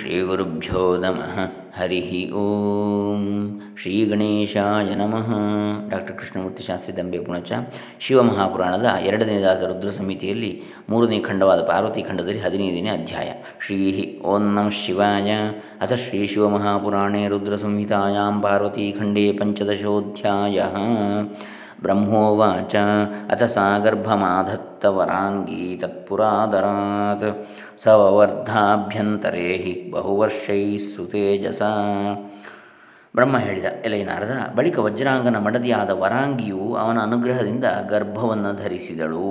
ಶ್ರೀಗುರುಭ್ಯೋ ನಮಃ ಹರಿ ಓಂ ಶ್ರೀ ಗಣೇಶಾಯ ನಮಃ ಡಾಕ್ಟರ್ ಕೃಷ್ಣಮೂರ್ತಿ ಶಾಸ್ತ್ರಿ ದಂಬೆ ಪುಣಚ, ಶಿವಮಹಾಪುರಾಣದ ಎರಡನೇದಾದ ರುದ್ರ ಸಮಿತಿಯಲ್ಲಿ ಮೂರನೇ ಖಂಡವಾದ ಪಾರ್ವತಿ ಖಂಡದಲ್ಲಿ ಹದಿನೈದನೇ ಅಧ್ಯಾಯ. ಶ್ರೀ ಓಂ ನಮಃ ಶಿವಾಯ। ಅಥ ಶ್ರೀ ಶಿವಮಹಾಪುರಾಣೇ ರುದ್ರ ಸಂಹಿತಾಯಾಂ ಪಾರ್ವತೀಖಂಡೇ ಪಂಚದಶೋಧ್ಯಾಯ। ಬ್ರಹ್ಮೋವಾಚ। ಅಥ ಸಾ ಗರ್ಭಮಾಧತ್ತವರಾಂಗೀ ತತ್ಪುರಾದರಾತ್। ಸವರ್ಧಾಭ್ಯಂತರೇ ಹಿ ಬಹುವರ್ಷೈ ಸುತೇಜಸ. ಬ್ರಹ್ಮ ಹೇಳಿದ, ಎಲೈ ನಾರದ, ಬಳಿಕ ವಜ್ರಾಂಗನ ಮಡದಿಯಾದ ವರಾಂಗಿಯು ಅವನ ಅನುಗ್ರಹದಿಂದ ಗರ್ಭವನ್ನು ಧರಿಸಿದಳು.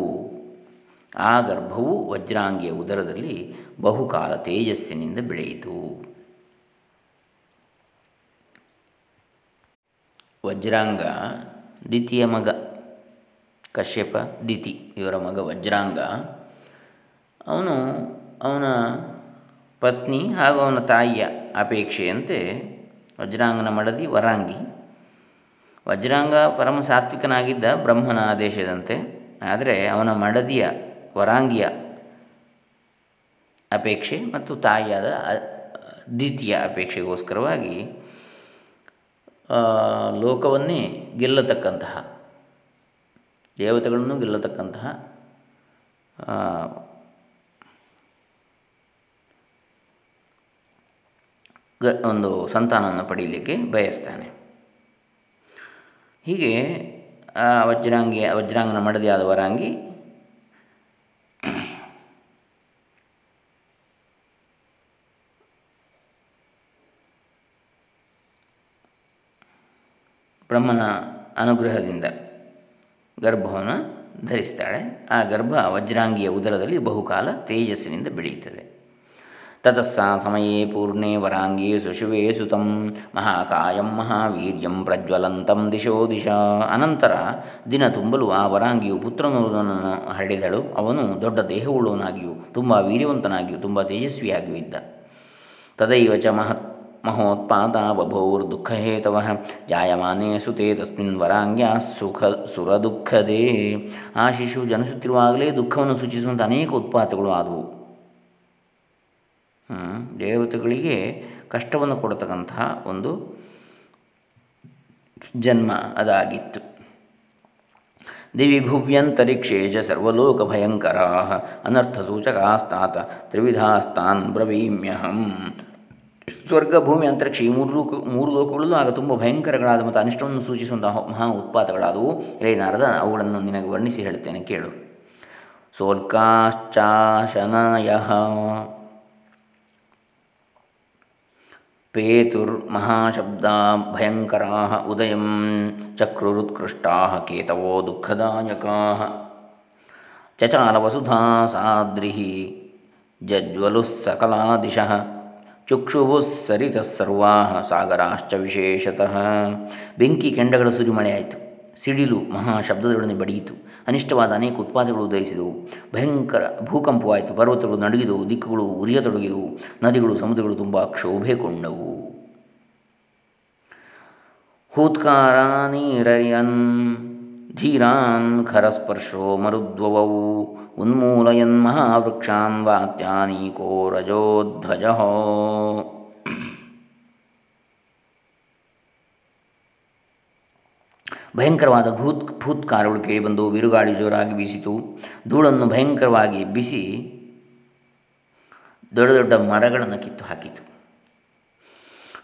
ಆ ಗರ್ಭವು ವಜ್ರಾಂಗಿಯ ಉದರದಲ್ಲಿ ಬಹುಕಾಲ ತೇಜಸ್ಸಿನಿಂದ ಬೆಳೆಯಿತು. ವಜ್ರಾಂಗ ದ್ವಿತೀಯ ಮಗ, ಕಶ್ಯಪ, ದಿತಿ ಇವರ ಮಗ ವಜ್ರಾಂಗ, ಅವನು ಅವನ ಪತ್ನಿ ಹಾಗೂ ಅವನ ತಾಯಿಯ ಅಪೇಕ್ಷೆಯಂತೆ ವಜ್ರಾಂಗನ ಮಡದಿ ವರಾಂಗಿ. ವಜ್ರಾಂಗ ಪರಮ ಸಾತ್ವಿಕನಾಗಿದ್ದ ಬ್ರಹ್ಮನ ಆದೇಶದಂತೆ, ಆದರೆ ಅವನ ಮಡದಿಯ ವರಾಂಗಿಯ ಅಪೇಕ್ಷೆ ಮತ್ತು ತಾಯಿಯಾದ ದ್ವಿತೀಯ ಅಪೇಕ್ಷೆಗೋಸ್ಕರವಾಗಿ ಲೋಕವನ್ನೇ ಗೆಲ್ಲತಕ್ಕಂತಹ, ದೇವತೆಗಳನ್ನು ಗೆಲ್ಲತಕ್ಕಂತಹ ಗ, ಒಂದು ಸಂತಾನವನ್ನು ಪಡೀಲಿಕ್ಕೆ ಬಯಸ್ತಾನೆ. ಹೀಗೆ, ಆ ವಜ್ರಾಂಗಿ, ವಜ್ರಾಂಗನ ಮಡದಿಯಾದ ವರಾಂಗಿ ಬ್ರಹ್ಮನ ಅನುಗ್ರಹದಿಂದ ಗರ್ಭವನ್ನು ಧರಿಸ್ತಾಳೆ. ಆ ಗರ್ಭ ವಜ್ರಾಂಗಿಯ ಉದರದಲ್ಲಿ ಬಹುಕಾಲ ತೇಜಸ್ಸಿನಿಂದ ಬೆಳೆಯುತ್ತದೆ. ತತಸ್ಸಾ ಸಮಯೇ ಪೂರ್ಣೇ ವರಾಂಗೇ ಸುಶುವೇ ಸುತಂ ಮಹಾಕಾಯಂ ಮಹಾವೀರ್ಯಂ ಪ್ರಜ್ವಲಂತಂ ದಿಶೋ ದಿಶಾ ಅನಂತರ ದಿನ ತುಂಬಲು ಆ ವರಾಂಗಿಯು ಪುತ್ರನೂರನನ್ನು ಹರಡಿದಳು. ಅವನು ದೊಡ್ಡ ದೇಹವುಳ್ಳವನಾಗಿಯೂ, ತುಂಬ ವೀರ್ಯವಂತನಾಗಿಯೂ, ತುಂಬ ತೇಜಸ್ವಿಯಾಗಿಯೂ ಇದ್ದ. ತದೈವ ಚ ಮಹತ್ ಮಹೋತ್ಪಾದ ಬಭೋರ್ದುಃಖಹೇತವ ಜಾಯಮಾನೇ ಸುತೆ ತಸ್ಮಿನ್ ವರಾಂಗ್ಯ ಸುಖ ಸುರದುಃಖದೇ. ಆ ಶಿಶು ಜನಿಸುತ್ತಿರುವಾಗಲೇ ದುಃಖವನ್ನು ಸೂಚಿಸುವಂಥ ಅನೇಕ ಉತ್ಪಾತಗಳು ಆದವು. ದೇವತೆಗಳಿಗೆ ಕಷ್ಟವನ್ನು ಕೊಡತಕ್ಕಂತಹ ಒಂದು ಜನ್ಮ ಅದಾಗಿತ್ತು. ದಿವಿ ಭುವ್ಯಂತರಿಕ್ಷೇಜ ಸರ್ವಲೋಕ ಭಯಂಕರ ಅನರ್ಥಸೂಚಕಾಸ್ತಾತ ತ್ರಿವಿಧಾಸ್ತಾನ್ ಬ್ರವೀಮ್ಯಹಂ. ಸ್ವರ್ಗ ಭೂಮಿ ಅಂತರಿಕ್ಷ ಈ ಮೂರು ಲೋಕ, ಮೂರು ಲೋಕಗಳಲ್ಲೂ ಆಗ ತುಂಬ ಭಯಂಕರಗಳಾದ ಮತ್ತು ಅನಿಷ್ಟವನ್ನು ಸೂಚಿಸುವಂತಹ ಮಹಾ ಉತ್ಪಾತಗಳಾದವು. ಎಲೆ ನಾರದ, ಅವುಗಳನ್ನು ನಿನಗೆ ವರ್ಣಿಸಿ ಹೇಳ್ತೇನೆ, ಕೇಳು. ಸೋಲ್ಕಾಶ್ಚಾಶನಯ. ಪೇತುರ್ಮಹಾಶಬ್ದಾ ಭಯಂಕರಾ ಉದಯಂ ಚಕ್ರುರುತ್ಕೃಷ್ಟಾ ಕೇತವೋ ದುಃಖದಾಯಕಾ ಚಚಾಲವಸುಧಾ ಸಾದ್ರಿ ಜಜ್ವಲುಃ ಸಕಲಾ ದಿಶಃ ಚುಕ್ಷುಭುಃ ಸರಿತಃ ಸರ್ವಾ ಸಾಗರಾಶ್ಚ ವಿಶೇಷತಃ ಬೆಂಕಿ ಕೆಂಡಗಳ ಸುರಿಮಳೆಯಾಯಿತು ಸಿಡಿಲು, ಮಹಾಶಬ್ದದೊಡನೆ ಬಡಿಯಿತು। ಅನಿಷ್ಟವಾದ ಅನೇಕ ಉತ್ಪಾದಗಳು ಉದಯಿಸಿದವು. ಭಯಂಕರ ಭೂಕಂಪವಾಯಿತು. ಪರ್ವತಗಳು ನಡುಗಿದವು. ದಿಕ್ಕುಗಳು ಉರಿಯತೊಡಗಿದವು. ನದಿಗಳು, ಸಮುದ್ರಗಳು ತುಂಬ ಕ್ಷೋಭೆಗೊಂಡವು ಹೂತ್ಕಾರಾನೀರಯನ್, ಧೀರಾನ್ ಖರಸ್ಪರ್ಶೋ ಮರುದ್ವವವು ಉನ್ಮೂಲಯನ್ ಮಹಾವೃಕ್ಷಾನ್ ವಾತ್ಯಾನೀಕೋ ರಜೋಧ್ವಜ. ಭಯಂಕರವಾದ ಭೂತ್ ಭೂತ್ ಕಾರುಳಿಕೆ ಕೇಳಿಬಂದು ಬಿರುಗಾಳಿ ಜೋರಾಗಿ ಬೀಸಿತು. ಧೂಳನ್ನು ಭಯಂಕರವಾಗಿ ಬಿಸಿ, ದೊಡ್ಡ ದೊಡ್ಡ ಮರಗಳನ್ನು ಕಿತ್ತು ಹಾಕಿತು.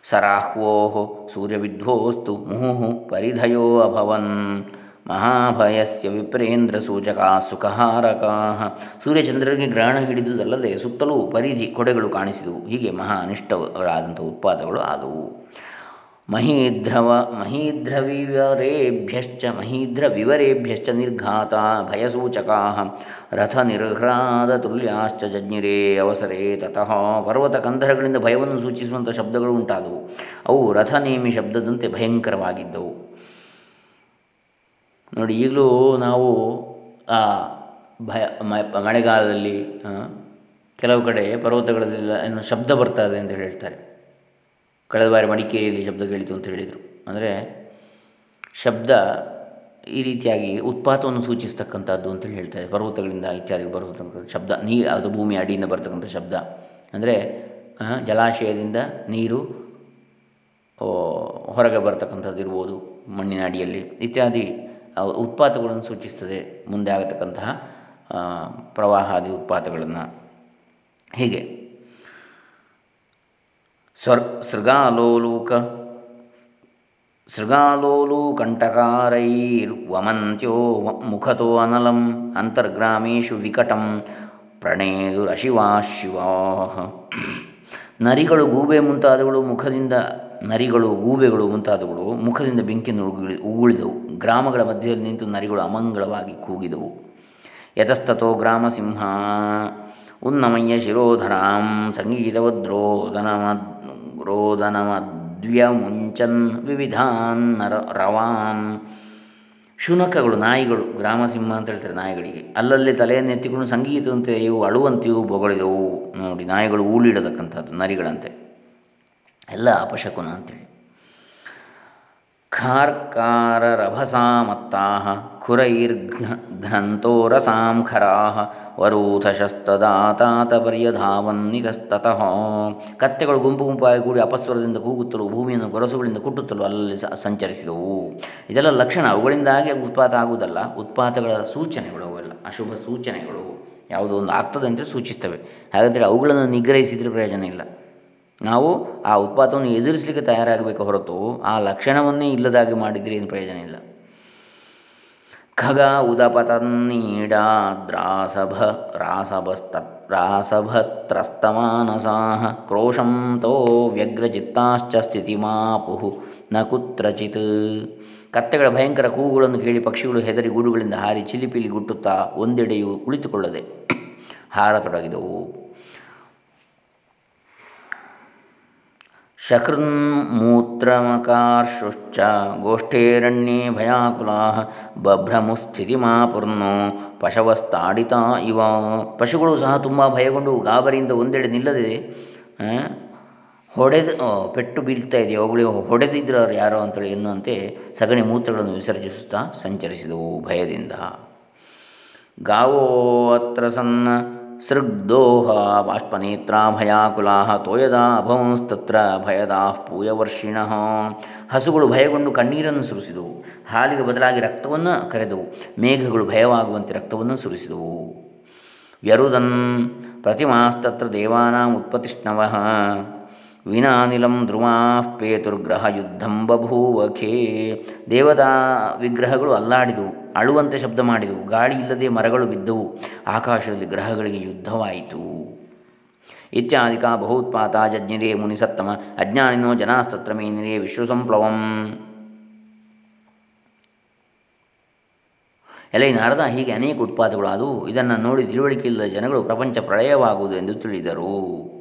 ಸರಾಹ್ವೋ ಸೂರ್ಯವಿಧ್ವೋಸ್ತು ಮುಹುಹು, ಪರಿಧಯೋ ಅಭವನ್, ಮಹಾಭಯಸ್ಯ ವಿಪ್ರೇಂದ್ರ ಸೂಚಕ ಸುಖಹಾರಕಾ. ಸೂರ್ಯಚಂದ್ರರಿಗೆ ಗ್ರಹಣ ಹಿಡಿದುದಲ್ಲದೆ ಸುತ್ತಲೂ ಪರಿಧಿ, ಕೊಡೆಗಳು ಕಾಣಿಸಿದವು. ಹೀಗೆ ಮಹಾ ಅನಿಷ್ಟಗಳಾದಂಥ ಉತ್ಪಾದಗಳು ಆದವು. ಮಹೀಧ್ರವ ಮಹೀಧ್ರವಿವರೇಭ್ಯಶ್ಚ ಮಹೀಧ್ರವಿವರೇಭ್ಯಶ್ಚ ನಿರ್ಘಾತ ಭಯಸೂಚಕಾ ತುಲ್ಯಾಶ್ಚ ಜಜ್ಞಿರೇ ಅವಸರೇ ತತಃ. ಪರ್ವತ ಕಂದರಗಳಿಂದ ಭಯವನ್ನು ಸೂಚಿಸುವಂಥ ಶಬ್ದಗಳು ಉಂಟಾದವು. ಅವು ರಥನೇಮಿ ಶಬ್ದದಂತೆ ಭಯಂಕರವಾಗಿದ್ದವು. ನೋಡಿ, ಈಗಲೂ ನಾವು ಆ ಭಯ ಮಳೆಗಾಲದಲ್ಲಿ ಕೆಲವು ಕಡೆ ಪರ್ವತಗಳಲ್ಲೆಲ್ಲ ಏನು ಶಬ್ದ ಬರ್ತದೆ ಅಂತ ಹೇಳ್ತಾರೆ. ಕಳೆದ ಬಾರಿ ಮಡಿಕೇರಿಯಲ್ಲಿ ಶಬ್ದ ಕೇಳಿತು ಅಂತ ಹೇಳಿದರು. ಅಂದರೆ ಶಬ್ದ ಈ ರೀತಿಯಾಗಿ ಉತ್ಪಾತವನ್ನು ಸೂಚಿಸ್ತಕ್ಕಂಥದ್ದು ಅಂತೇಳಿ ಹೇಳ್ತಾರೆ ಪರ್ವತಗಳಿಂದ ಇತ್ಯಾದಿ ಬರತಕ್ಕಂಥ ಶಬ್ದ, ನೀ, ಅದು ಭೂಮಿ ಅಡಿಯಿಂದ ಬರ್ತಕ್ಕಂಥ ಶಬ್ದ. ಅಂದರೆ ಜಲಾಶಯದಿಂದ ನೀರು ಹೊರಗೆ ಬರತಕ್ಕಂಥದ್ದು ಇರ್ಬೋದು, ಮಣ್ಣಿನ ಅಡಿಯಲ್ಲಿ ಇತ್ಯಾದಿ ಉತ್ಪಾತಗಳನ್ನು ಸೂಚಿಸ್ತದೆ. ಮುಂದೆ ಆಗತಕ್ಕಂತಹ ಪ್ರವಾಹಾದಿ ಉತ್ಪಾತಗಳನ್ನು. ಹೀಗೆ. ಸ್ವರ್, ಸೃಗಾಲೋಲೂಕ, ಸೃಗಾಲೋಲೂಕಂಟಕಾರೈರ್ವಮಂತ್ಯೋ ಮುಖತೋ ಅನಲಂ ಅಂತರ್ಗ್ರಾಮೇಶು ವಿಕಟಂ ಪ್ರಣೇದುರಶಿವಾ ಶಿವಾ. ನರಿಗಳು ಗೂಬೆ ಮುಂತಾದವುಗಳು ಮುಖದಿಂದ, ನರಿಗಳು ಗೂಬೆಗಳು ಮುಂತಾದವುಗಳು ಮುಖದಿಂದ ಬೆಂಕಿಯನ್ನು ಉಗುಳಿ, ಉಗುಳಿದವು. ಗ್ರಾಮಗಳ ಮಧ್ಯದಲ್ಲಿ ನಿಂತು ನರಿಗಳು ಅಮಂಗಳವಾಗಿ ಕೂಗಿದವು. ಯತಸ್ತತೋ ಗ್ರಾಮಸಿಂಹ, ಉನ್ನಮಯ್ಯ ಶಿರೋಧರಾಂ ಸಂಗೀತವದ್ರೋದನಮದ್ ರೋದನಮದ್ವ್ಯಮುಂಚನ್ ವಿವಿಧಾನ್ ನರ ರವಾಂ ಶುನಕಗಳು, ನಾಯಿಗಳು, ಗ್ರಾಮಸಿಂಹ ಅಂತ ಹೇಳ್ತಾರೆ ನಾಯಿಗಳಿಗೆ. ಅಲ್ಲಲ್ಲಿ ತಲೆಯನ್ನು ಎತ್ತಿಕೊಂಡು ಇವು ಅಳುವಂತೆಯೂ ಬೊಗಳಿದವು. ನೋಡಿ, ನಾಯಿಗಳು ಊಳಿಡತಕ್ಕಂಥದ್ದು, ನರಿಗಳಂತೆ. ಎಲ್ಲ ಅಪಶಕುನ ಅಂತೇಳಿ. ಖಾರ್ಕಾರರಭಸಾಮತ್ತಾಹ ಖುರೈರ್ಘ್ನಂತೋರಸಾಂ ಖರಾಹ ವರೂಥಶಸ್ತದಾತಾತಪರ್ಯಧಾವನ್ನಿತಸ್ತತಃ ಕತ್ತೆಗಳು ಗುಂಪು ಗುಂಪಾಗಿ ಕೂಡಿ ಅಪಸ್ವರದಿಂದ ಕೂಗುತ್ತಲೂ ಭೂಮಿಯನ್ನು ಗೊರಸುಗಳಿಂದ ಕುಟ್ಟುತ್ತಲೂ ಅಲ್ಲಲ್ಲಿ ಸಂಚರಿಸಿದವು. ಇದೆಲ್ಲ ಲಕ್ಷಣ, ಅವುಗಳಿಂದಾಗಿ ಉತ್ಪಾತ ಆಗುವುದಲ್ಲ. ಉತ್ಪಾತಗಳ ಸೂಚನೆಗಳು ಅವೆಲ್ಲ, ಅಶುಭ ಸೂಚನೆಗಳು. ಯಾವುದೋ ಒಂದು ಆಗ್ತದೆ ಅಂತ ಸೂಚಿಸ್ತವೆ. ಹಾಗಾದರೆ ಅವುಗಳನ್ನು ನಿಗ್ರಹಿಸಿದರೆ ಪ್ರಯೋಜನ ಇಲ್ಲ. ನಾವು ಆ ಉತ್ಪಾತವನ್ನು ಎದುರಿಸಲಿಕ್ಕೆ ತಯಾರಾಗಬೇಕು ಹೊರತು ಆ ಲಕ್ಷಣವನ್ನೇ ಇಲ್ಲದಾಗಿ ಮಾಡಿದರೆ ಏನು ಪ್ರಯೋಜನ ಇಲ್ಲ. ಖಗ ಉದಪತನ್ನೀಡಾದ್ರಾಸಭ ರಾಸಭಸ್ತ ರಾಸಭತ್ರಸ್ತಮಾನಸಾಹ ಕ್ರೋಶಂತೋ ವ್ಯಗ್ರಚಿತ್ತಾಶ್ಚ ಸ್ಥಿತಿಮಾಪುಹು ನ ಕುತ್ರಚಿತ್. ಕತ್ತೆಗಳ ಭಯಂಕರ ಕೂಗುಗಳನ್ನು ಕೇಳಿ ಪಕ್ಷಿಗಳು ಹೆದರಿ ಗೂಡುಗಳಿಂದ ಹಾರಿ ಚಿಲಿಪಿಲಿ ಗುಟ್ಟುತ್ತಾ ಒಂದೆಡೆಯು ಕುಳಿತುಕೊಳ್ಳದೆ ಹಾರತೊಡಗಿದವು. ಶಕೃನ್ಮೂತ್ರಮಕಾರ್ಷುಶ್ಚ ಗೋಷ್ಠೇರಣ್ಯೇ ಭಯಾಕುಲಾ ಬಭ್ರಮುಸ್ಥಿತಿಮಾಪೂರ್ಣೋ ಪಶವಸ್ತಾಡಿತಾ ಇವ. ಪಶುಗಳು ಸಹ ತುಂಬ ಭಯಗೊಂಡು ಗಾಬರಿಯಿಂದ ಒಂದೆಡೆ ನಿಲ್ಲದೆ ಹೊಡೆದು ಪೆಟ್ಟು ಬೀಳ್ತಾ ಇದೆಯೋ? ಅವುಗಳಿಗೆ ಹೊಡೆದಿದ್ರು ಅವ್ರು ಯಾರೋ ಅಂತೇಳಿ ಎನ್ನುವಂತೆ ಸಗಣಿ ಮೂತ್ರಗಳನ್ನು ವಿಸರ್ಜಿಸುತ್ತಾ ಸಂಚರಿಸಿದವು ಭಯದಿಂದ. ಗಾವೋ ಅತ್ರ ಸನ್ನ ಸೃಗ್ದೋಹ ಬಾಷ್ಪನೇತ್ರಾ ಭಯಾಕುಲಾ ತೋಯದ ಅಭವಂಸ್ತತ್ರ ಭಯದಾ ಪೂಯವರ್ಷಿಣ. ಹಸುಗಳು ಭಯಗೊಂಡು ಕಣ್ಣೀರನ್ನು ಸುರಿಸಿದವು. ಹಾಲಿಗೆ ಬದಲಾಗಿ ರಕ್ತವನ್ನು ಕರೆದವು. ಮೇಘಗಳು ಭಯವಾಗುವಂತೆ ರಕ್ತವನ್ನು ಸುರಿಸಿದವು. ವ್ಯರುದನ್ ಪ್ರತಿಮಾಸ್ತತ್ರ ದೇವಾನಾಂ ಉತ್ಪತಿಷ್ಣವ ವಿನಾನಿಲಂ ಧ್ರುವಾಃ ಪೇತುರ್ಗ್ರಹ ಯುದ್ಧಂ ಬಭೂವಖೇ. ದೇವತಾ ವಿಗ್ರಹಗಳು ಅಲ್ಲಾಡಿದವು, ಅಳುವಂತೆ ಶಬ್ದ ಮಾಡಿದವು, ಗಾಳಿ ಇಲ್ಲದೆ ಮರಗಳು ಬಿದ್ದವು, ಆಕಾಶದಲ್ಲಿ ಗ್ರಹಗಳಿಗೆ ಯುದ್ಧವಾಯಿತು. ಇತ್ಯಾದಿಕ ಬಹೂತ್ಪಾತ ಜಜ್ಞರೇ ಮುನಿಸತ್ತಮ, ಅಜ್ಞಾನಿನೋ ಜನಾಸ್ತತ್ರ ಮೇನಿರೇ ವಿಶ್ವಸಂಪ್ಲವಂ. ಎಲೆ ನಾರದ ಹೀಗೆ ಅನೇಕ ಉತ್ಪಾದಗಳು ಆದವು ಇದನ್ನು ನೋಡಿ ತಿಳುವಳಿಕೆಯಿಲ್ಲದ ಜನಗಳು ಪ್ರಪಂಚ ಪ್ರಳಯವಾಗುವುದು ಎಂದು ತಿಳಿದರು.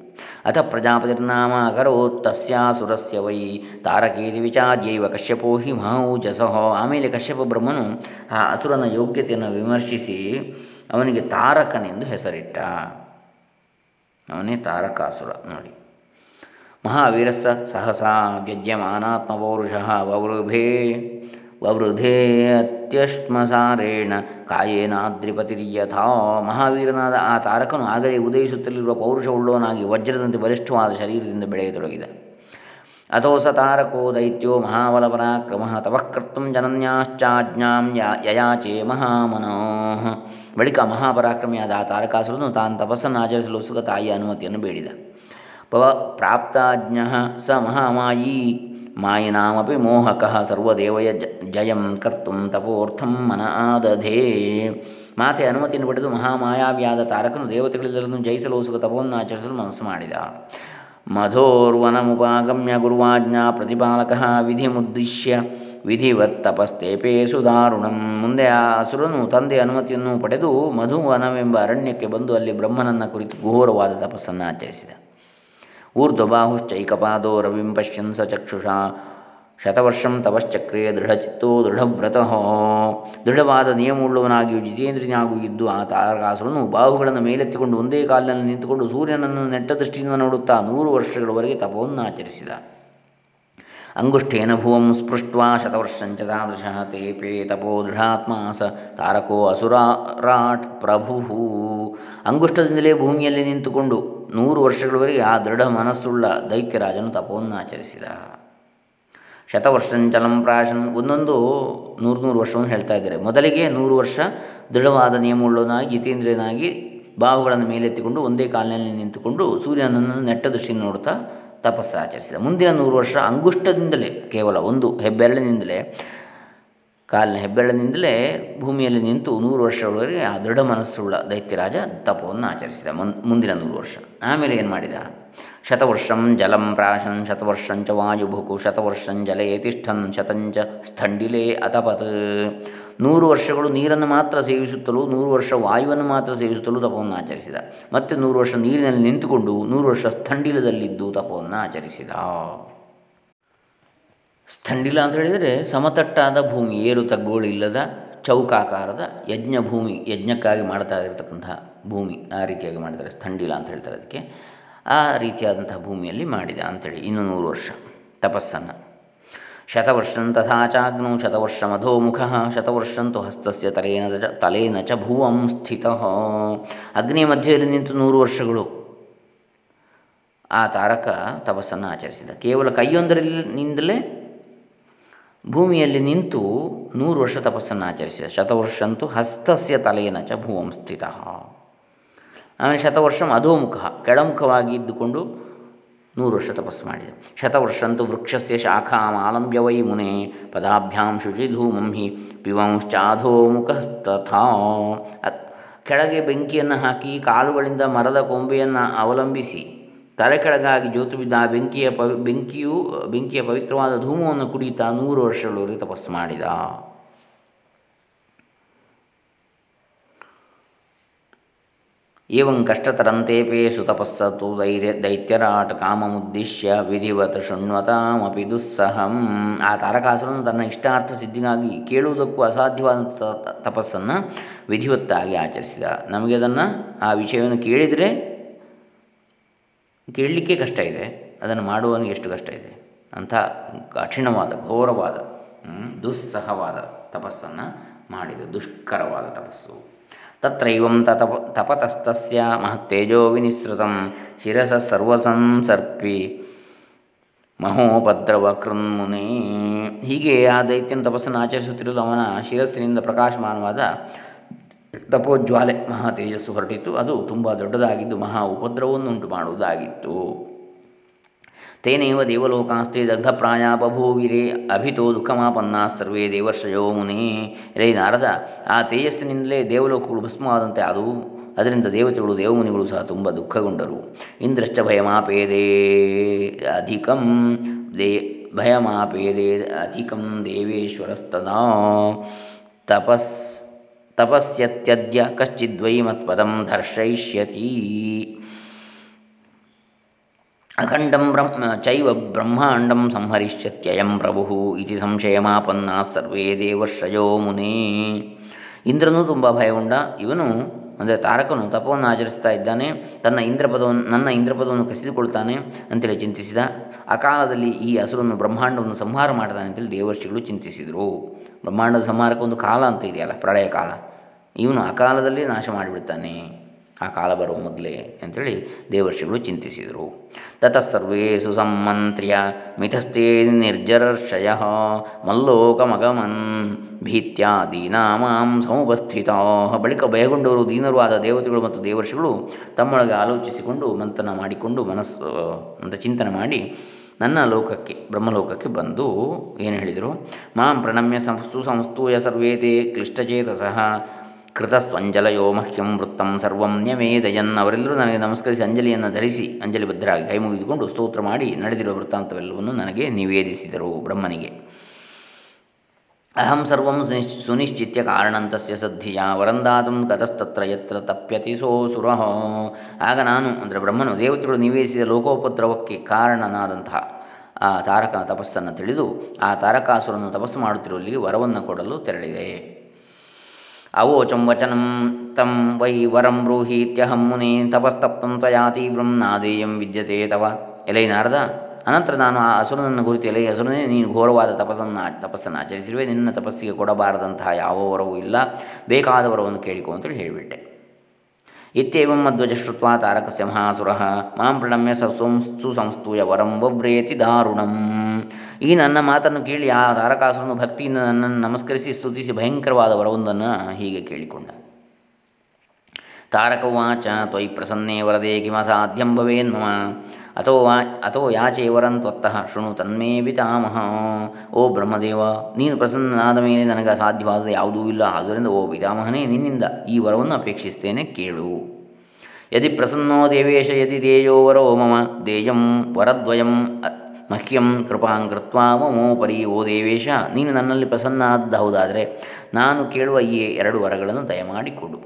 ಅಥ ಪ್ರಜಾಪತಿರ್ನಾಮ ಅಕರೋತ್ ತಸ್ಯಾಸುರಸ್ಯ ವೈ ತಾರಕೇತಿ ವಿಚಾರ್ಯೈವ ಕಶ್ಯಪೋ ಹಿ ಮಹೌಜಸಃ ಆಮೇಲೆ ಕಶ್ಯಪ ಬ್ರಹ್ಮನು ಆ ಅಸುರನ ಯೋಗ್ಯತೆಯನ್ನು ವಿಮರ್ಶಿಸಿ ಅವನಿಗೆ ತಾರಕನೆಂದು ಹೆಸರಿಟ್ಟ। ಅವನೇ ತಾರಕಾಸುರ ನೋಡಿ। ಮಹಾವೀರಸ್ಸ ಸಹಸಾ ವ್ಯಜ್ಯಮಾನಾತ್ಮಪೌರುಷ ವವೃಭೇ ವವೃಧೇ ಅತ್ಯಶ್ಮಸಾರೇಣ ಕಾಯೇನಾದ್ರಿಪತಿರ್ಯಥಾ ಮಹಾವೀರನಾದ ಆ ತಾರಕನು ಆಗಲೇ ಉದಯಿಸುತ್ತಲಿರುವ ಪೌರುಷವುಳ್ಳವನಾಗಿ ವಜ್ರದಂತೆ ಬಲಿಷ್ಠವಾದ ಶರೀರದಿಂದ ಬೆಳೆಯತೊಡಗಿದ. ಅಥೋ ಸ ತಾರಕೋ ದೈತ್ಯೋ ಮಹಾಬಲಪರಾಕ್ರಮ ತಪಃ ಕರ್ತು ಜನನ್ಯಾಶ್ಚಾಜ್ಞಾಂ ಯಯಾಚೆ ಮಹಾಮನೋ. ಬಳಿಕ ಮಹಾಪರಾಕ್ರಮಿಯಾದ ಆ ತಾರಕಾಸುರನು ತಾನು ತಪಸ್ಸನ್ನು ಆಚರಿಸಲು ಸುಖ ತಾಯಿಯ ಅನುಮತಿಯನ್ನು ಬೇಡಿದ. ಪವ ಪ್ರಾಪ್ತಾಜ್ಞ ಸ ಮಹಾಮಾಯೀ. ಮಾಯಿನಾಮಪಿ ಮೋಹಕ ಸರ್ವದೇವಯ ಜಯಂ ಕರ್ತು ತಪೋರ್ಥಂ ಮನ ಆದಧೇ ಮಾತೆ ಅನುಮತಿಯನ್ನು ಪಡೆದು ಮಹಾಮಾಯಾವ್ಯಾದ ತಾರಕನು ದೇವತೆಗಳೆಲ್ಲರನ್ನು ಜಯಿಸಲು ಸುಖ ತಪವನ್ನು ಆಚರಿಸಲು ಮನಸ್ಸು ಮಾಡಿದ. ಮಧೋರ್ವನಮುಪಾಗಮ್ಯ ಗುರುವಾಜ್ಞಾ ಪ್ರತಿಪಾಲಕ ವಿಧಿಮುದ್ದಿಶ್ಯ ವಿಧಿವತ್ ತಪಸ್ತೇಪೇಸು ದಾರುಣಂ. ಮುಂದೆ ಆ ಅಸುರನು ತಂದೆ ಅನುಮತಿಯನ್ನು ಪಡೆದು ಮಧುವನವೆಂಬ ಅರಣ್ಯಕ್ಕೆ ಬಂದು ಅಲ್ಲಿ ಬ್ರಹ್ಮನನ್ನು ಕುರಿತು ಘೋರವಾದ ತಪಸ್ಸನ್ನು ಆಚರಿಸಿದ ಊರ್ಧ್ವಬಾಹುಶ್ಚೈಕಪಾದೋ ರವಿಂ ಪಶ್ಯನ್ ಸ ಚಕ್ಷುಷಾ ಶತವರ್ಷಂ ತಪಶ್ಚಕ್ರೇ ದೃಢಚಿತ್ತೋ ದೃಢವ್ರತಃ ದೃಢವಾದ ನಿಯಮವುಳ್ಳವನಾಗಿಯೂ ಜಿತೇಂದ್ರಿಯಾಗೂ ಇದ್ದು ಆ ತಾರಕಾಸುರನು ಬಾಹುಗಳನ್ನು ಮೇಲೆತ್ತಿಕೊಂಡು ಒಂದೇ ಕಾಲಿನಲ್ಲಿ ನಿಂತುಕೊಂಡು ಸೂರ್ಯನನ್ನು ನೆಟ್ಟ ದೃಷ್ಟಿಯಿಂದ ನೋಡುತ್ತಾ ನೂರು ವರ್ಷಗಳವರೆಗೆ ತಪವನ್ನು ಆಚರಿಸಿದ ಅಂಗುಷ್ಠೇನ ಭುವಂ ಸ್ಪೃಷ್ಟ ಶತವರ್ಷಂಚ ತಾದೃಶ ತೇಪೇ ತಪೋ ದೃಢಾತ್ಮ ಸ ತಾರಕೋ ಅಸುರಾಟ್ ಪ್ರಭು. ಅಂಗುಷ್ಠದಿಂದಲೇ ಭೂಮಿಯಲ್ಲಿ ನಿಂತುಕೊಂಡು ನೂರು ವರ್ಷಗಳವರೆಗೆ ಆ ದೃಢ ಮನಸ್ಸುಳ್ಳ ದೈತ್ಯರಾಜನು ತಪೋನ್ನಾಚರಿಸಿದ ಶತವರ್ಷಂಚಲಂ ಪ್ರಾಶನ್ ಒಂದೊಂದು ನೂರು ನೂರು ವರ್ಷವನ್ನು ಹೇಳ್ತಾ ಇದ್ದಾರೆ. ಮೊದಲಿಗೆ ನೂರು ವರ್ಷ ದೃಢವಾದ ನಿಯಮವುಳ್ಳನಾಗಿ ಜಿತೇಂದ್ರಿಯನಾಗಿ ಬಾಹುಗಳನ್ನು ಮೇಲೆತ್ತಿಕೊಂಡು ಒಂದೇ ಕಾಲಿನಲ್ಲಿ ನಿಂತುಕೊಂಡು ಸೂರ್ಯನನ್ನು ನೆಟ್ಟ ದೃಷ್ಟಿಯಿಂದ ನೋಡ್ತಾ ತಪಸ್ಸು ಆಚರಿಸಿದ. ಮುಂದಿನ ನೂರು ವರ್ಷ ಅಂಗುಷ್ಟದಿಂದಲೇ, ಕೇವಲ ಒಂದು ಹೆಬ್ಬೆರಳಿನಿಂದಲೇ, ಕಾಲಿನ ಹೆಬ್ಬೆರಳಿನಿಂದಲೇ ಭೂಮಿಯಲ್ಲಿ ನಿಂತು ನೂರು ವರ್ಷಗಳವರೆಗೆ ಆ ದೃಢ ಮನಸ್ಸುಳ್ಳ ದೈತ್ಯರಾಜ ತಪವನ್ನು ಆಚರಿಸಿದ. ಮುಂದಿನ ನೂರು ವರ್ಷ. ಆಮೇಲೆ ಏನು ಮಾಡಿದ? ಶತವರ್ಷಂ ಜಲಂ ಪ್ರಾಶನ್ ಶತವರ್ಷಂಚ ವಾಯುಭುಕು ಶತವರ್ಷಂ ಜಲೇ ತಿಷ್ಠನ್ ಶತಂಚ ಸ್ಥಂಡಿಲೇ ಅತಪತ್ ನೂರು ವರ್ಷಗಳು ನೀರನ್ನು ಮಾತ್ರ ಸೇವಿಸುತ್ತಲೂ, ನೂರು ವರ್ಷ ವಾಯುವನ್ನು ಮಾತ್ರ ಸೇವಿಸುತ್ತಲೂ ತಪವನ್ನು ಆಚರಿಸಿದ. ಮತ್ತು ನೂರು ವರ್ಷ ನೀರಿನಲ್ಲಿ ನಿಂತುಕೊಂಡು, ನೂರು ವರ್ಷ ಸ್ಥಂಡಿಲದಲ್ಲಿದ್ದು ತಪವನ್ನು ಆಚರಿಸಿದ. ಸ್ಥಂಡಿಲ ಅಂತ ಹೇಳಿದರೆ ಸಮತಟ್ಟಾದ ಭೂಮಿ, ಏರು ತಗ್ಗೋಳು ಇಲ್ಲದ ಚೌಕಾಕಾರದ ಯಜ್ಞ ಭೂಮಿ ಯಜ್ಞಕ್ಕಾಗಿ ಮಾಡ್ತಾ ಇರತಕ್ಕಂತಹ ಭೂಮಿ, ಆ ರೀತಿಯಾಗಿ ಮಾಡಿದ್ದಾರೆ ಸ್ಥಂಡಿಲ ಅಂತ ಹೇಳ್ತಾರೆ ಅದಕ್ಕೆ. ಆ ರೀತಿಯಾದಂತಹ ಭೂಮಿಯಲ್ಲಿ ಮಾಡಿದ ಅಂಥೇಳಿ ಇನ್ನು ನೂರು ವರ್ಷ ತಪಸ್ಸನ್ನು. ಶತವರ್ಷಂ ತಥಾ ಚಾಗ್ನೌ ಶತವರ್ಷಮಧೋಮುಖ ಶತವರ್ಷಂತು ಹಸ್ತಸ್ಯ ತಲೇನ ಚ ತಲೇನ ಚ ಭುವಂ ಸ್ಥಿತ. ಅಗ್ನಿಯ ಮಧ್ಯೆಯಲ್ಲಿ ನಿಂತು ನೂರು ವರ್ಷಗಳು. ಆ ತಾರಕ ತಪಸ್ಸನ್ನು ಆಚರಿಸಿದ. ಕೇವಲ ಕೈಯೊಂದರಿಂದಲೇ ಭೂಮಿಯಲ್ಲಿ ನಿಂತು ನೂರು ವರ್ಷ ತಪಸ್ಸನ್ನು ಆಚರಿಸಿದ. ಶತವರ್ಷಂತು ಹಸ್ತಸ್ಯ ತಲೇನ ಚ ಭುವಂ ಸ್ಥಿತ. ಆಮೇಲೆ ಶತವರ್ಷಂ ಅಧೋಮುಖ ಕೆಳಮುಖವಾಗಿ ಇದ್ದುಕೊಂಡು ನೂರು ವರ್ಷ ತಪಸ್ಸು ಮಾಡಿದ. ಶತವರ್ಷಂತು ವೃಕ್ಷಸ್ಯ ಶಾಖಾಮಾಲಂಬ್ಯ ವೈ ಮುನೆ, ಪದಾಭ್ಯಾಂ ಶುಚಿಧೂಮಂ ಹಿ ಪಿವಂಶ್ಚಾಧೋಮುಖಸ್ತಥಾ. ಕೆಳಗೆ ಬೆಂಕಿಯನ್ನು ಹಾಕಿ ಕಾಲುಗಳಿಂದ ಮರದ ಕೊಂಬೆಯನ್ನು ಅವಲಂಬಿಸಿ, ತಲೆ ಕೆಳಗಾಗಿ ಜ್ಯೋತು ಬಿದ್ದ ಆ ಬೆಂಕಿಯ ಪವಿ, ಬೆಂಕಿಯು, ಬೆಂಕಿಯ ಪವಿತ್ರವಾದ ಧೂಮವನ್ನು ಕುಡಿಯುತ್ತಾ ನೂರು ವರ್ಷಗಳವರೆಗೆ ತಪಸ್ಸು ಮಾಡಿದ. ಏವಂ ಕಷ್ಟತರಂತೇಪೇ ಸುತಪಸ್ಸತು ದೈರ್ಯ ದೈತ್ಯರಾಟ ಕಾಮಮುದ್ದೇಶ್ಯ ವಿಧಿವತ ಶೃಣ್ವತಾಮಪಿ ದುಸ್ಸಹಂ ಆ ತಾರಕಾಸುರನು ತನ್ನ ಇಷ್ಟಾರ್ಥ ಸಿದ್ಧಿಗಾಗಿ ಕೇಳುವುದಕ್ಕೂ ಅಸಾಧ್ಯವಾದಂಥ ತಪಸ್ಸನ್ನು ವಿಧಿವತ್ತಾಗಿ ಆಚರಿಸಿದ. ನಮಗೆ ಅದನ್ನು ಆ ವಿಷಯವನ್ನು ಕೇಳಿದರೆ ಕೇಳಲಿಕ್ಕೆ ಕಷ್ಟ ಇದೆ. ಅದನ್ನು ಮಾಡುವವನಿಗೆ ಎಷ್ಟು ಕಷ್ಟ ಇದೆ? ಅಂಥ ಕಠಿಣವಾದ, ಘೋರವಾದ ದುಸ್ಸಹವಾದ ತಪಸ್ಸನ್ನು ಮಾಡಿದ, ದುಷ್ಕರವಾದ ತಪಸ್ಸು. ತತ್ರೈವಂ ತತಪ ತಪತಸ್ತಸ್ಯ ಮಹತ್ತೇಜೋ ವಿನಿಸೃತಂ ಶಿರಸ ಸರ್ವಸಂಸರ್ಪಿ ಮಹೋಪದ್ರವ ಕೃನ್ಮುನೇ ಹೀಗೆ ಆ ದೈತ್ಯನ ತಪಸ್ಸನ್ನು ಆಚರಿಸುತ್ತಿರುವುದು ಅವನ ಶಿರಸ್ಸಿನಿಂದ ಪ್ರಕಾಶಮಾನವಾದ ತಪೋಜ್ವಾಲೆ ಮಹಾ ತೇಜಸ್ಸು ಹೊರಟಿತ್ತು ಅದು ತುಂಬ ದೊಡ್ಡದಾಗಿದ್ದು ಮಹಾ ಉಪದ್ರವವನ್ನುಂಟು ಮಾಡುವುದಾಗಿತ್ತು. ತೇನೇವ ದೇವಲೋಕಾಸ್ತೆ ದಗ್ಧಪ್ರಾಯ ಬಭೂವಿರೇ ಅಭಿತೋ ದುಃಖಮಾಪನ್ನ ಸರ್ವೇ ದೇವರ್ಷಯೋ ಮುನಿ. ರೇ ನಾರದ, ಆ ತೇಜಸ್ಸಿನಿಂದಲೇ ದೇವಲೋಕಗಳು ಭಸ್ಮವಾದಂತೆ ಆದವು. ಅದರಿಂದ ದೇವತೆಗಳು, ದೇವಮುನಿಗಳು ಸಹ ತುಂಬ ದುಃಖಗೊಂಡರು. ಇಂದ್ರಶ್ಚ ಭಯಮಾಪೇದೇ ಅಧಿಕಂ ದೇ, ಭಯಮಾಪೇದೇ ಅಧಿಕಂ ದೇವೇಶ್ವರಸ್ತದಾ. ತಪಸ್, ತಪಸ್ಯತ್ಯದ್ಯ ಕಶ್ಚಿದ್ವೈ ಮತ್ಪದಂ ದರ್ಶಯಿಷ್ಯತಿ. ಅಖಂಡಂ ಬ್ರಹ್ಮ ಚೈವ ಬ್ರಹ್ಮಾಂಡಂ ಸಂಹರಿಷ್ಯತ್ಯಯಂ ಪ್ರಭು ಇತಿ ಸಂಶಯಮಾಪನ್ನ ಸರ್ವೇ ದೇವರ್ಷಯೋ ಮುನೇ ಇಂದ್ರನು ತುಂಬ ಭಯಗೊಂಡ ಇವನು ಅಂದರೆ ತಾರಕನು ತಪವನ್ನು ಆಚರಿಸ್ತಾ ಇದ್ದಾನೆ ತನ್ನ ಇಂದ್ರಪದವನ್ನು ನನ್ನ ಇಂದ್ರಪದವನ್ನು ಕಸಿದುಕೊಳ್ತಾನೆ ಅಂತೇಳಿ ಚಿಂತಿಸಿದ ಅಕಾಲದಲ್ಲಿ ಈ ಹಸುರನ್ನು ಬ್ರಹ್ಮಾಂಡವನ್ನು ಸಂಹಾರ ಮಾಡ್ತಾನೆ ಅಂತೇಳಿ ದೇವರ್ಷಿಗಳು ಚಿಂತಿಸಿದರು. ಬ್ರಹ್ಮಾಂಡದ ಸಂಹಾರಕ್ಕೆ ಒಂದು ಕಾಲ ಅಂತ ಇದೆಯಲ್ಲ, ಪ್ರಳಯ ಕಾಲ. ಇವನು ಅಕಾಲದಲ್ಲಿ ನಾಶ ಮಾಡಿಬಿಡ್ತಾನೆ. ಆ ಕಾಲ ಬರುವ ಮೊದಲೇ ಅಂಥೇಳಿ ದೇವರ್ಷಿಗಳು ಚಿಂತಿಸಿದರು. ತತಃಸರ್ವೇ ಸುಸಮ್ಮಂತ್ರ್ಯ ಮಿಥಸ್ತೇ ನಿರ್ಜರರ್ಷಯ ಮಲ್ಲೋಕಮಗಮನ್ ಭೀತ್ಯ ದೀನಾಮಾಂ ಸಮುಪಸ್ಥಿತ. ಬಳಿಕ ಭಯಗೊಂಡವರು ದೀನರು ಆದ ದೇವತೆಗಳು ಮತ್ತು ದೇವರ್ಷಿಗಳು ತಮ್ಮೊಳಗೆ ಆಲೋಚಿಸಿಕೊಂಡು ಮಂಥನ ಮಾಡಿಕೊಂಡು ಮನಸ್ಸು, ಅಂತ ಚಿಂತನೆ ಮಾಡಿ ನನ್ನ ಲೋಕಕ್ಕೆ, ಬ್ರಹ್ಮಲೋಕಕ್ಕೆ ಬಂದು ಏನು ಹೇಳಿದರು? ಮಾಂ ಪ್ರಣಮ್ಯ ಸಂಸ್ತು ಸಂಸ್ತೂಯ ಸರ್ವೇತೆ ಕ್ಲಿಷ್ಟಚೇತಸಃ ಕೃತಸ್ವಂಜಲಯೋ ಮಹ್ಯಂ ವೃತ್ತಂ ಸರ್ವಂ ನ್ಯಮೇದಯನ್. ಅವರೆಲ್ಲರೂ ನನಗೆ ನಮಸ್ಕರಿಸಿ ಅಂಜಲಿಯನ್ನು ಧರಿಸಿ ಅಂಜಲಿ ಭದ್ರಾಗಿ ಕೈ ಮುಗಿದುಕೊಂಡು ಸ್ತೋತ್ರ ಮಾಡಿ ನಡೆದಿರುವ ವೃತ್ತಾಂತವೆಲ್ಲವನ್ನು ನನಗೆ ನಿವೇದಿಸಿದರು ಬ್ರಹ್ಮನಿಗೆ. ಅಹಂ ಸರ್ವಂ ಸುನಿಶ್ಚಿತ್ಯ ಕಾರಣಂತಸ್ಯ ಸದ್ಧಿಯ ವರಂದಾತಂ ಕತಸ್ತತ್ರ ಯತ್ರ ತಪ್ಯತಿ ಸುರಹೋ ಆಗ ನಾನು, ಅಂದರೆ ಬ್ರಹ್ಮನು, ದೇವತೆಗಳು ನಿವೇದಿಸಿದ ಲೋಕೋಪದ್ರವಕ್ಕೆ ಕಾರಣನಾದಂತಹ ಆ ತಾರಕನ ತಪಸ್ಸನ್ನು ತಿಳಿದು ಆ ತಾರಕಾಸುರನ್ನು ತಪಸ್ಸು ಮಾಡುತ್ತಿರುವಲ್ಲಿಗೆ ವರವನ್ನು ಕೊಡಲು ತೆರಳಿದೆ. ಅವೋಚಂ ವಚನಂ ತಂ ವೈ ವರಂ ಬ್ರೂಹೀತ್ಯಹಂ ಮುನಿ ತಪಸ್ತಪ್ತಂ ತ್ವಯಾ ತೀವ್ರಂ ನಾದೇಯಂ ವಿದ್ಯತೆ ತವ ಎಲೈ ನಾರದ ಅನಂತರ ನಾನು ಆ ಅಸುರನನ್ನು ಗುರುತಿಯಲ್ಲ ಎಲೈ ಅಸುರನೇ, ನೀನು ಘೋರವಾದ ತಪಸ್ಸನ್ನು ತಪಸ್ಸನ್ನು ಆಚರಿಸಿರುವೆ, ನಿನ್ನ ತಪಸ್ಸಿಗೆ ಕೊಡಬಾರದಂತಹ ಯಾವ ವರವೂ ಇಲ್ಲ, ಬೇಕಾದ ವರವನ್ನು ಕೇಳಿಕೊ ಅಂತೇಳಿ ಹೇಳಿಬಿಟ್ಟೆ. ಇತ್ಯಂ ಮಧ್ವಜ ಶ್ರುತ್ವ ತಾರಕಸ್ಯ ಮಹಾಸುರ, ಮಾಂ ಪ್ರಣಮ್ಯ ಸಂಸ್ತು ಸಂಸ್ತೂಯ ವರಂ ವವ್ರೇತಿ ದಾರುಣಂ। ಈ ನನ್ನ ಮಾತನ್ನು ಕೇಳಿ ಆ ತಾರಕಾಸುರನು ಭಕ್ತಿಯಿಂದ ನನ್ನನ್ನು ನಮಸ್ಕರಿಸಿ ಸ್ತುತಿಸಿ ಭಯಂಕರವಾದ ವರವೊಂದನ್ನು ಹೀಗೆ ಕೇಳಿಕೊಂಡ. ತಾರಕವಾಚ ತ್ವಯಿ ಪ್ರಸನ್ನೇ ವರದೆ ಕಿಮಸಾಧ್ಯಂ ಭವೇನ್ಮಮ ಅಥೋ ವಾ, ಅಥೋ ಯಾಚೆ ವರಂ ತ್ವತ್ತಃ ಶೃಣು ತನ್ಮೇ ಪಿತಾಮಹ. ಓ ಬ್ರಹ್ಮದೇವ, ನೀನು ಪ್ರಸನ್ನನಾದ ಮೇಲೆ ನನಗೆ ಅಸಾಧ್ಯವಾದ ಯಾವುದೂ ಇಲ್ಲ. ಆದ್ದರಿಂದ ಓ ಪಿತಾಮಹನೇ, ನಿನ್ನಿಂದ ಈ ವರವನ್ನು ಅಪೇಕ್ಷಿಸ್ತೇನೆ ಕೇಳು. ಯದಿ ಪ್ರಸನ್ನೋ ದೇವೇಶ, ಯದಿ ದೇಯೋ ವರೋ ಮಮ. ದೇಯಂ ವರದ್ವಯಂ ಮಹ್ಯಂ ಕೃಪಾಂಕೃತ್ವ ಮಮೋಪರಿ ಓ ದೇವೇಶ, ನೀನು ನನ್ನಲ್ಲಿ ಪ್ರಸನ್ನ ಹೌದಾದರೆ ನಾನು ಕೇಳುವ ಈ ಎರಡು ವರಗಳನ್ನು ದಯಮಾಡಿ ಕೊಡು.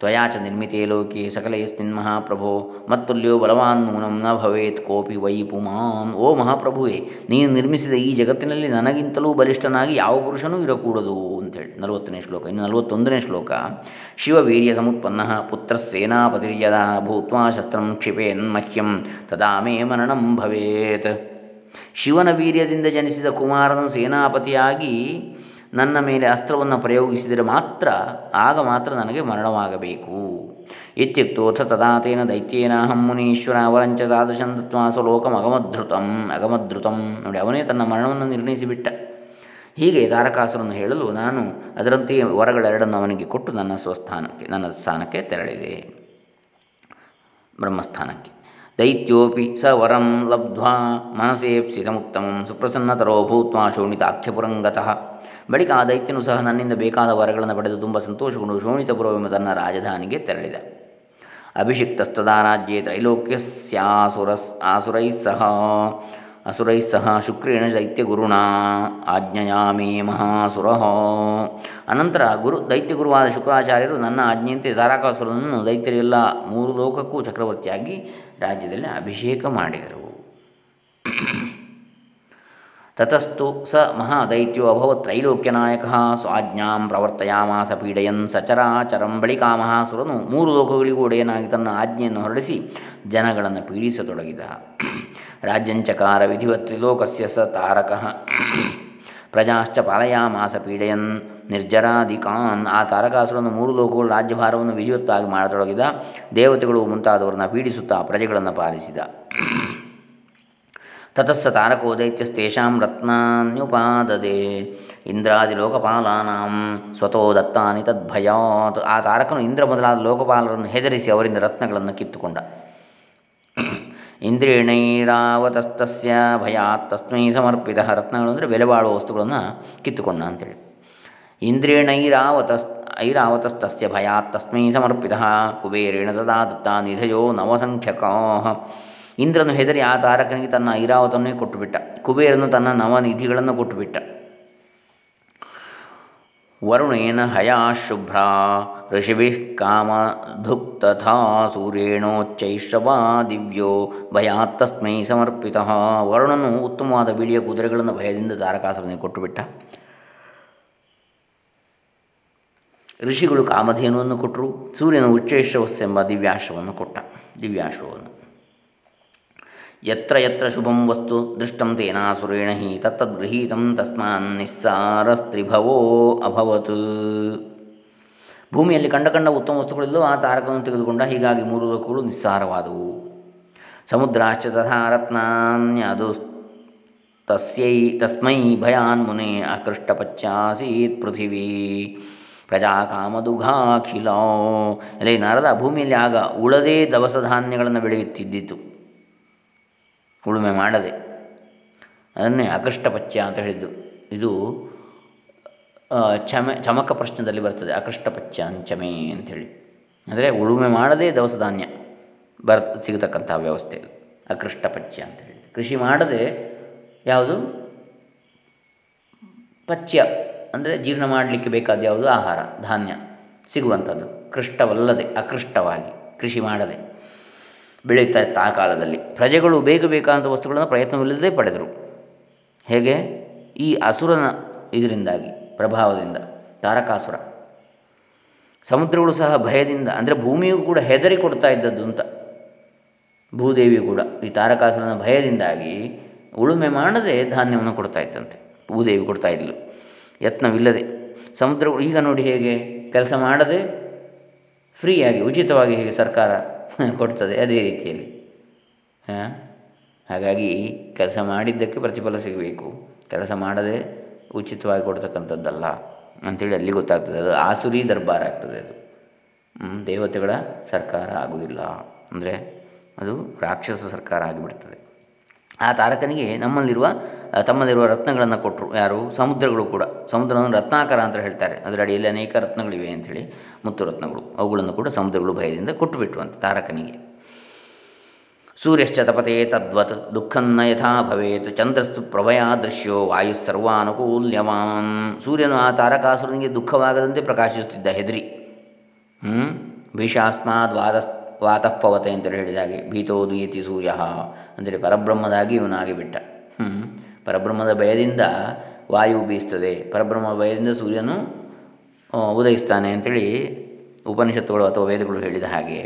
ತ್ವಯಾ ಚ ನಿರ್ಮಿತೆ ಲೋಕೆ ಸಕಲೇಸ್ಮಿನ್ ಮಹಾಪ್ರಭೋ, ಮತ್ತುಲ್ಯೋ ಬಲವಾನ್ ನೂನಂ ನ ಭವೇತ್ ಕೋಪಿ ವೈ ಪುಮಾನ್ ಓ ಮಹಾಪ್ರಭುವೇ, ನೀನು ನಿರ್ಮಿಸಿದ ಈ ಜಗತ್ತಿನಲ್ಲಿ ನನಗಿಂತಲೂ ಬಲಿಷ್ಠನಾಗಿ ಯಾವ ಪುರುಷನೂ ಇರಕೂಡದು. ಅಂತೇಳಿ, ನಲವತ್ತನೇ ಶ್ಲೋಕ. ಇನ್ನು ನಲವತ್ತೊಂದನೇ ಶ್ಲೋಕ, ಶಿವವೀರ್ಯ ಸಮತ್ಪನ್ನ ಪುತ್ರ ಸೇನಾಪತಿರ್ಯದ ಭೂತ್ವಾ ಶಸ್ತ್ರಂ ಕ್ಷಿಪೇನ್ ಮಹ್ಯಂ ತದಾ ಮೇ ಮರಣಂ ಭವೇತ್. ಶಿವನ ವೀರ್ಯದಿಂದ ಜನಿಸಿದ ಕುಮಾರನು ಸೇನಾಪತಿಯಾಗಿ ನನ್ನ ಮೇಲೆ ಅಸ್ತ್ರವನ್ನು ಪ್ರಯೋಗಿಸಿದರೆ ಮಾತ್ರ, ಆಗ ಮಾತ್ರ ನನಗೆ ಮರಣವಾಗಬೇಕು. ಇತ್ಯುಕ್ತೋಥ ತದಾತೇನ ದೈತ್ಯೇನಾಹಂ ಮುನೀಶ್ವರ ಅವರಂಚ ತಾದೃಶಂ ತತ್ವ ಸ್ವಲೋಕಂ ಅಗಮಧೃತಂ ಅಗಮಧೃತಂ ನೋಡಿ, ಅವನೇ ತನ್ನ ಮರಣವನ್ನು ನಿರ್ಣಯಿಸಿಬಿಟ್ಟ. ಹೀಗೆ ತಾರಕಾಸುರನ್ನು ಹೇಳಲು ನಾನು ಅದರಂತೆಯೇ ವರಗಳೆರಡನ್ನು ಅವನಿಗೆ ಕೊಟ್ಟು ನನ್ನ ಸ್ವಸ್ಥಾನಕ್ಕೆ, ನನ್ನ ಸ್ಥಾನಕ್ಕೆ ತೆರಳಿದೆ. ಬ್ರಹ್ಮಸ್ಥಾನಕ್ಕೆ. ದೈತ್ಯೋಪಿ ಸ ವರಂ ಲಬ್ಧ್ವಾ ಮನಸೇಪ್ಸಿತಮುತ್ತಮಂ ಸುಪ್ರಸನ್ನತರೋ ಭೂತ್ವಾ ಶೋಣಿತಾಖ್ಯಪುರಂಗತಃ ಬಳಿಕ ಆ ದೈತ್ಯನು ಸಹ ನನ್ನಿಂದ ಬೇಕಾದ ವರಗಳನ್ನು ಪಡೆದು ತುಂಬ ಸಂತೋಷಗೊಂಡು ಶೋಣಿತಪುರವೆಂಬ ತನ್ನ ರಾಜಧಾನಿಗೆ ತೆರಳಿದ. ಅಭಿಷಿಕ್ತಸ್ತದಾ ರಾಜ್ಯೇ ತ್ರೈಲೋಕ್ಯಸ್ಯಾಸುರಸ್ ಆಸುರೈಸ್ಸಹ. ಸಹ ಅಸುರೈ ಸಹ ಶುಕ್ರೇಣ ದೈತ್ಯಗುರುಣ ಆಜ್ಞಯಾಮೇ ಮಹಾಸುರ. ಅನಂತರ ಗುರು, ದೈತ್ಯಗುರುವಾದ ಶುಕ್ರಾಚಾರ್ಯರು ನನ್ನ ಆಜ್ಞೆಯಂತೆ ಧಾರಾಕಾಸುರನನ್ನು ದೈತ್ಯರೆಲ್ಲ ಮೂರು ಲೋಕಕ್ಕೂ ಚಕ್ರವರ್ತಿಯಾಗಿ ರಾಜ್ಯದಲ್ಲಿ ಅಭಿಷೇಕ ಮಾಡಿದರು. ತತಸ್ತು ಸ ಮಹಾದೈತ್ಯೋ ಅಭವತ್ ತ್ರೈಲೋಕ್ಯನಾಯಕ ಸ್ವಾಜ್ಞಾಂ ಪ್ರವರ್ತಯಾಮಾಸ ಪೀಡಯನ್ ಸಚರಾಚರಂ ಬಳಿಕ ಮಹಾಸುರನು ಮೂರು ಲೋಕಗಳಿಗೂ ಒಡೆಯನಾಗಿ ತನ್ನ ಆಜ್ಞೆಯನ್ನು ಹೊರಡಿಸಿ ಜನಗಳನ್ನು ಪೀಡಿಸತೊಡಗಿದ. ರಾಜ್ಯಂಚಕಾರ ವಿಧಿವತ್ ತ್ರಿಲೋಕಸ್ಯ ಸ ತಾರಕ ಪ್ರಜಾಶ್ಚ ಪಾಲಯಾಮಾಸ ಪೀಡಯನ್ ನಿರ್ಜರಾಧಿಕಾನ್ ಆ ತಾರಕಾಸುರನು ಮೂರು ಲೋಕಗಳು ರಾಜ್ಯಭಾರವನ್ನು ವಿಧಿವತ್ತಾಗಿ ಮಾಡತೊಡಗಿದ. ದೇವತೆಗಳು ಮುಂತಾದವರನ್ನು ಪೀಡಿಸುತ್ತಾ ಪ್ರಜೆಗಳನ್ನು ಪಾಲಿಸಿದ. ತತಸ್ಸ ತಾರಕೋ ದೈತ್ಯಸ್ತೇಷಾಂ ರತ್ನಾನ್ಯುಪಾದದೆ ಇಂದ್ರಾದಿಲೋಕಪಾಲಾನಾಂ ಸ್ವತೋ ದತ್ತಾನಿ ತದ್ಭಯಾತ್. ಆ ತಾರಕನು ಇಂದ್ರ ಮೊದಲಾದ ಲೋಕಪಾಲರನ್ನು ಹೆದರಿಸಿ ಅವರಿಂದ ರತ್ನಗಳನ್ನು ಕಿತ್ತುಕೊಂಡ. ಇಂದ್ರಿಯಣೈರಾವತಸ್ತಸ್ಯ ಭಯಾತ್ ತಸ್ಮೈ ಸಮರ್ಪಿತ ರತ್ನಗಳು ಅಂದರೆ ಬೆಲೆ ಬಾಳುವ ವಸ್ತುಗಳನ್ನು ಕಿತ್ತುಕೊಂಡ ಅಂತೇಳಿ. ಇಂದ್ರಿಯಣೈರಾವತಸ್, ಐರಾವತಸ್ತಸ್ಯ ಭಯಾತ್ ತಸ್ಮೈ ಸಮರ್ಪಿತ ಕುಬೇರೇಣ ತದಾ ದತ್ತ ನಿಧಯೋ ನವಸಂಖ್ಯಕೋಹ ಇಂದ್ರನು ಹೆದರಿ ಆ ತಾರಕನಿಗೆ ತನ್ನ ಐರಾವತನ್ನೇ ಕೊಟ್ಟುಬಿಟ್ಟ. ಕುಬೇರನು ತನ್ನ ನವನಿಧಿಗಳನ್ನು ಕೊಟ್ಟುಬಿಟ್ಟ. ವರುಣೇನ ಹಯಾಶುಭ್ರ ಋಷಿಭಿ ಕಾಮಧುಕ್ತಥಾ ಸೂರ್ಯೇಣೋಚ್ಚೈಶ್ರವಾ ದಿವ್ಯೋ ಭಯಾತ್ತಸ್ಮೈ ಸಮರ್ಪಿತ ವರುಣನು ಉತ್ತಮವಾದ ಬಿಳಿಯ ಕುದುರೆಗಳನ್ನು ಭಯದಿಂದ ತಾರಕಾಸುರನಿಗೆ ಕೊಟ್ಟುಬಿಟ್ಟ ಋಷಿಗಳು ಕಾಮಧೇನುವನ್ನು ಕೊಟ್ಟರು ಸೂರ್ಯನ ಉಚ್ಚೈಶ್ರವಸ್ಸೆಂಬ ದಿವ್ಯಾಶ್ರವನ್ನು ಕೊಟ್ಟ ದಿವ್ಯಾಶ್ರವನ್ನು ಯತ್ರ ಯತ್ರ ಶುಭಂ ವಸ್ತು ದೃಷ್ಟಂ ತೇನಾಸುರೇಣ ಹಿ ತತ್ತದ್ಗೃಹೀತಂ ತಸ್ಮಾನ್ ನಿಸ್ಸಾರಸ್ತ್ರಿಭವೋ ಅಭವತ್ ಭೂಮಿಯಲ್ಲಿ ಕಂಡ ಕಂಡ ಉತ್ತಮ ವಸ್ತುಗಳೆಲ್ಲವೂ ಆ ತಾರಕವನ್ನು ತೆಗೆದುಕೊಂಡ ಹೀಗಾಗಿ ಮೂರು ಲೋಕಗಳು ನಿಸ್ಸಾರವಾದವು. ಸಮುದ್ರಾಶ್ಚ ತಥಾ ರತ್ನಾನ್ಯದು ತಸ್ಯೈ ತಸ್ಮೈ ಭಯಾನ್ ಮುನೆ ಅಕೃಷ್ಟಪಚ್ಚಾಸೀತ್ ಪೃಥಿವೀ ಪ್ರಜಾಕಾಮದುಘಾಖಿಲೋ. ಎಲೆ ನಾರದ ಭೂಮಿಯಲ್ಲಿ ಆಗ ಉಳದೇ ದವಸ ಧಾನ್ಯಗಳನ್ನು ಬೆಳೆಯುತ್ತಿದ್ದಿತು. ಉಳುಮೆ ಮಾಡದೆ. ಅದನ್ನೇ ಅಕೃಷ್ಟಪಚ್ಯ ಅಂತ ಹೇಳಿದ್ದು. ಇದು ಚಮ, ಚಮಕ ಪ್ರಶ್ನದಲ್ಲಿ ಬರ್ತದೆ ಅಕೃಷ್ಟಪಚ್ಯ ಅಂಚಮೆ ಅಂಥೇಳಿ. ಅಂದರೆ ಉಳುಮೆ ಮಾಡದೇ ದವಸ ಧಾನ್ಯ ಬರ್, ಸಿಗತಕ್ಕಂತಹ ವ್ಯವಸ್ಥೆ ಅಂತ ಹೇಳಿ ಕೃಷಿ ಮಾಡದೆ ಯಾವುದು? ಪಚ್ಯ ಅಂದರೆ ಜೀರ್ಣ ಮಾಡಲಿಕ್ಕೆ ಬೇಕಾದ ಯಾವುದು? ಆಹಾರ, ಧಾನ್ಯ ಸಿಗುವಂಥದ್ದು. ಕೃಷ್ಟವಲ್ಲದೆ, ಅಕೃಷ್ಟವಾಗಿ ಕೃಷಿ ಮಾಡದೆ ಬೆಳೀತಾ ಇತ್ತು ಆ ಕಾಲದಲ್ಲಿ. ಪ್ರಜೆಗಳು ಬೇಗ ಬೇಕಾದಂಥ ವಸ್ತುಗಳನ್ನು ಪ್ರಯತ್ನವಿಲ್ಲದೆ ಪಡೆದರು. ಹೇಗೆ? ಈ ಅಸುರನ ಇದರಿಂದಾಗಿ. ಪ್ರಭಾವದಿಂದ, ತಾರಕಾಸುರ. ಸಮುದ್ರಗಳು ಸಹ ಭಯದಿಂದ, ಅಂದರೆ ಭೂಮಿಯೂ ಕೂಡ ಹೆದರಿ ಕೊಡ್ತಾ ಇದ್ದದ್ದು ಅಂತ. ಭೂದೇವಿ ಕೂಡ ಈ ತಾರಕಾಸುರನ ಭಯದಿಂದಾಗಿ ಉಳುಮೆ ಮಾಡದೆ ಧಾನ್ಯವನ್ನು ಕೊಡ್ತಾ ಇತ್ತಂತೆ ಭೂದೇವಿ ಕೊಡ್ತಾ ಇದ್ಲು. ಯತ್ನವಿಲ್ಲದೆ. ಸಮುದ್ರ ಈಗ ನೋಡಿ ಹೇಗೆ ಕೆಲಸ ಮಾಡದೆ, ಫ್ರೀಯಾಗಿ, ಉಚಿತವಾಗಿ ಹೇಗೆ ಸರ್ಕಾರ ಕೊಡ್ತದೆ ಅದೇ ರೀತಿಯಲ್ಲಿ. ಹಾಂ? ಹಾಗಾಗಿ ಕೆಲಸ ಮಾಡಿದ್ದಕ್ಕೆ ಪ್ರತಿಫಲ ಸಿಗಬೇಕು. ಕೆಲಸ ಮಾಡದೆ ಉಚಿತವಾಗಿ ಕೊಡ್ತಕ್ಕಂಥದ್ದಲ್ಲ ಅಂಥೇಳಿ ಅಲ್ಲಿ ಗೊತ್ತಾಗ್ತದೆ. ಅದು ಆಸುರಿ ದರ್ಬಾರ್ ಆಗ್ತದೆ ಅದು. ದೇವತೆಗಳ ಸರ್ಕಾರ ಆಗುವುದಿಲ್ಲ ಅಂದರೆ ಅದು ರಾಕ್ಷಸ ಸರ್ಕಾರ ಆಗಿಬಿಡ್ತದೆ. ಆ ತಾರಕನಿಗೆ ನಮ್ಮಲ್ಲಿರುವ ತಮ್ಮಲ್ಲಿರುವ ರತ್ನಗಳನ್ನು ಕೊಟ್ಟರು ಯಾರು? ಸಮುದ್ರಗಳು ಕೂಡ. ಸಮುದ್ರವನ್ನು ರತ್ನಾಕರ ಅಂತ ಹೇಳ್ತಾರೆ. ಅದರ ಅಡಿಯಲ್ಲಿ ಅನೇಕ ರತ್ನಗಳಿವೆ ಅಂಥೇಳಿ ಮುತ್ತು ರತ್ನಗಳು. ಅವುಗಳನ್ನು ಕೂಡ ಸಮುದ್ರಗಳು ಭಯದಿಂದ ಕೊಟ್ಟುಬಿಟ್ಟು ಅಂತ ತಾರಕನಿಗೆ. ಸೂರ್ಯಶ್ಚ ತಪತೆ ತದ್ವತ್, ದುಃಖನ್ನ ಯಥಾ ಭವೇತ್, ಚಂದ್ರಸ್ತು ಪ್ರಭಯ ದೃಶ್ಯೋ, ವಾಯು ಸರ್ವಾನುಕೂಲ್ಯವಾನ್. ಸೂರ್ಯನು ಆ ತಾರಕಾಸುರನಿಗೆ ದುಃಖವಾಗದಂತೆ ಪ್ರಕಾಶಿಸುತ್ತಿದ್ದ ಹೆದರಿ. ಹ್ಞೂ ಭೀಷಾಸ್ಮಾದ್ ವಾದ ವಾತಃಪವತೆ ಅಂತೇಳಿ ಹೇಳಿದಾಗೆ ಭೀತೋದೀಯತಿ ಸೂರ್ಯ ಅಂತೇಳಿ ಪರಬ್ರಹ್ಮದಾಗಿ ಇವನಾಗಿ ಬಿಟ್ಟ. ಹ್ಞೂ ಪರಬ್ರಹ್ಮದ ಭಯದಿಂದ ವಾಯು ಬೀಸ್ತದೆ. ಪರಬ್ರಹ್ಮ ಭಯದಿಂದ ಸೂರ್ಯನು ಉದಯಿಸ್ತಾನೆ ಅಂತೇಳಿ ಉಪನಿಷತ್ತುಗಳು ಅಥವಾ ವೇದಗಳು ಹೇಳಿದ ಹಾಗೆ,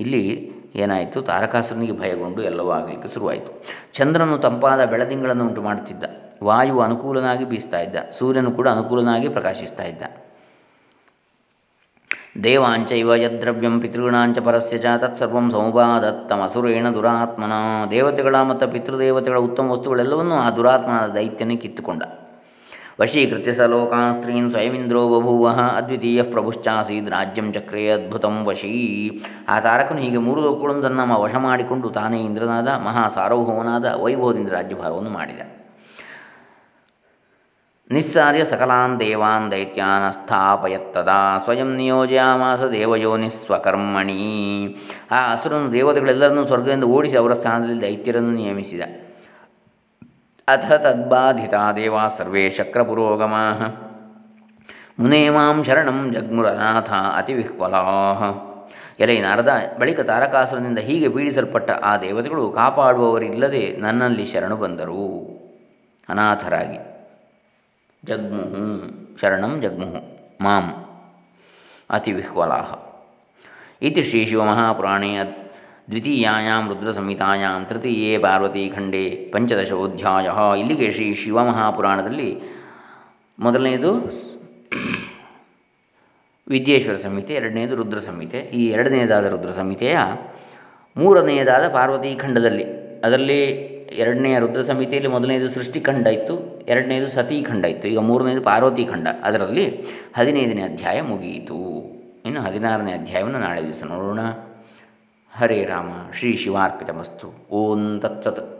ಇಲ್ಲಿ ಏನಾಯಿತು? ತಾರಕಾಸುರನಿಗೆ ಭಯಗೊಂಡು ಎಲ್ಲವೂ ಆಗಲಿಕ್ಕೆ ಶುರುವಾಯಿತು. ಚಂದ್ರನು ತಂಪಾದ ಬೆಳದಿಂಗಳನ್ನು ಉಂಟು ಮಾಡುತ್ತಿದ್ದ. ವಾಯು ಅನುಕೂಲನಾಗಿ ಬೀಸ್ತಾ ಇದ್ದ. ಸೂರ್ಯನು ಕೂಡ ಅನುಕೂಲನಾಗಿ ಪ್ರಕಾಶಿಸ್ತಾ ಇದ್ದ. ದೇವಾಂಚ ಇವ ಯದ್ರವ್ಯಂ ಪಿತೃಗಣಾಂಚ ಪರಸ್ಯ ಚ ತತ್ಸರ್ವಂ ಸಮುಪಾದತ್ತಮಸುರೇಣ ದುರಾತ್ಮನ ದೇವತೆಗಳ ಮತ್ತು ಪಿತೃದೇವತೆಗಳ ಉತ್ತಮ ವಸ್ತುಗಳೆಲ್ಲವನ್ನೂ ಆ ದುರಾತ್ಮನ ದೈತ್ಯನೇ ಕಿತ್ತುಕೊಂಡ. ವಶೀಕೃತ್ಯ ಸ ಲೋಕಾನ್ ಸ್ತ್ರೀನ್ ಸ್ವಯಮಿಂದ್ರೋ ಬಭೂವ ಅದ್ವಿತೀಯ ಪ್ರಭುಶ್ಚಾಸೀದ್ ರಾಜ್ಯಂ ಚಕ್ರೇ ಅದ್ಭುತಂ ವಶೀ ಆ ತಾರಕನು ಹೀಗೆ ಮೂರು ಲೋಕಗಳನ್ನು ತನ್ನ ವಶ ಮಾಡಿಕೊಂಡು ತಾನೇ ಇಂದ್ರನಾದ ಮಹಾ ಸಾರ್ವಭೌಮನಾದ ವೈಭವದಿಂದ ರಾಜ್ಯಭಾರವನ್ನು ಮಾಡಿದ. ನಿಸ್ಸಾರ್ಯ ಸಕಲಾನ್ ದೇವಾನ್ ದೈತ್ಯಾನ ಸ್ಥಾಪಯತ್ತದಾ ಸ್ವಯಂ ನಿಯೋಜಯಾಮಾಸ ದೇವಯೋನಿ ಸ್ವಕರ್ಮಣಿ ಆ ಅಸುರನು ದೇವತೆಗಳೆಲ್ಲರನ್ನೂ ಸ್ವರ್ಗದಿಂದ ಓಡಿಸಿ ಅವರ ಸ್ಥಾನದಲ್ಲಿ ದೈತ್ಯರನ್ನು ನಿಯಮಿಸಿದ. ಅಥ ತದ್ಬಾಧಿತ ದೇವಾ ಸರ್ವೇ ಶಕ್ರಪುರೋಗಮಾ ಮುನೇ ಮಾಂ ಶರಣಂ ಜಗ್ಮುರನಾಥ ಅತಿವಿಹ್ವಲಾ ಎಲೆ ನಾರದ ಬಳಿಕ ತಾರಕಾಸುರನಿಂದ ಹೀಗೆ ಪೀಡಿಸಲ್ಪಟ್ಟ ಆ ದೇವತೆಗಳು ಕಾಪಾಡುವವರಿಲ್ಲದೆ ನನ್ನಲ್ಲಿ ಶರಣು ಬಂದರು. ಅನಾಥರಾಗಿ. ಜಗ್ಮುಹು, ಶರಣಂ ಜಗ್ಮುಹು, ಮಾಂ, ಅತಿವಿಹ್ವಲಾಹ. ಇತಿ ಶ್ರೀ ಶಿವಮಹಾಪುರಾಣೇ ದ್ವಿತೀಯಾಂ ರುದ್ರಸಂಹಿತಾಯಾಂ ತೃತೀಯೇ ಪಾರ್ವತೀಖಂಡೇ ಪಂಚದಶೋಧ್ಯಾಯ ಇಲ್ಲಿಗೆ ಶ್ರೀ ಶಿವಮಹಾಪುರಾಣದಲ್ಲಿ ಮೊದಲನೆಯದು ವಿದ್ಯೇಶ್ವರ ಸಂಹಿತೆ ಎರಡನೆಯದು ರುದ್ರ ಸಂಹಿತೆ ಈ ಎರಡನೆಯದಾದ ರುದ್ರ ಸಂಹಿತೆಯ ಮೂರನೆಯದಾದ ಪಾರ್ವತಿ ಖಂಡದಲ್ಲಿ ಅದರಲ್ಲಿ ಎರಡನೆಯ ರುದ್ರ ಸಂಹಿತೆಯಲ್ಲಿ ಮೊದಲನೆಯದು ಸೃಷ್ಟಿಖಂಡ ಇತ್ತು ಎರಡನೆಯದು ಸತೀಖಂಡ ಇತ್ತು. ಈಗ ಮೂರನೆಯದು ಪಾರ್ವತಿ ಖಂಡ ಅದರಲ್ಲಿ ಹದಿನೈದನೇ ಅಧ್ಯಾಯ ಮುಗಿಯಿತು. ಇನ್ನು ಹದಿನಾರನೇ ಅಧ್ಯಾಯವನ್ನು ನಾಳೆ ದಿವಸ ನೋಡೋಣ. ಹರೇ ರಾಮ ಶ್ರೀ ಶಿವಾರ್ಪಿತಮಸ್ತು. ಓಂ ತತ್ಸತ್.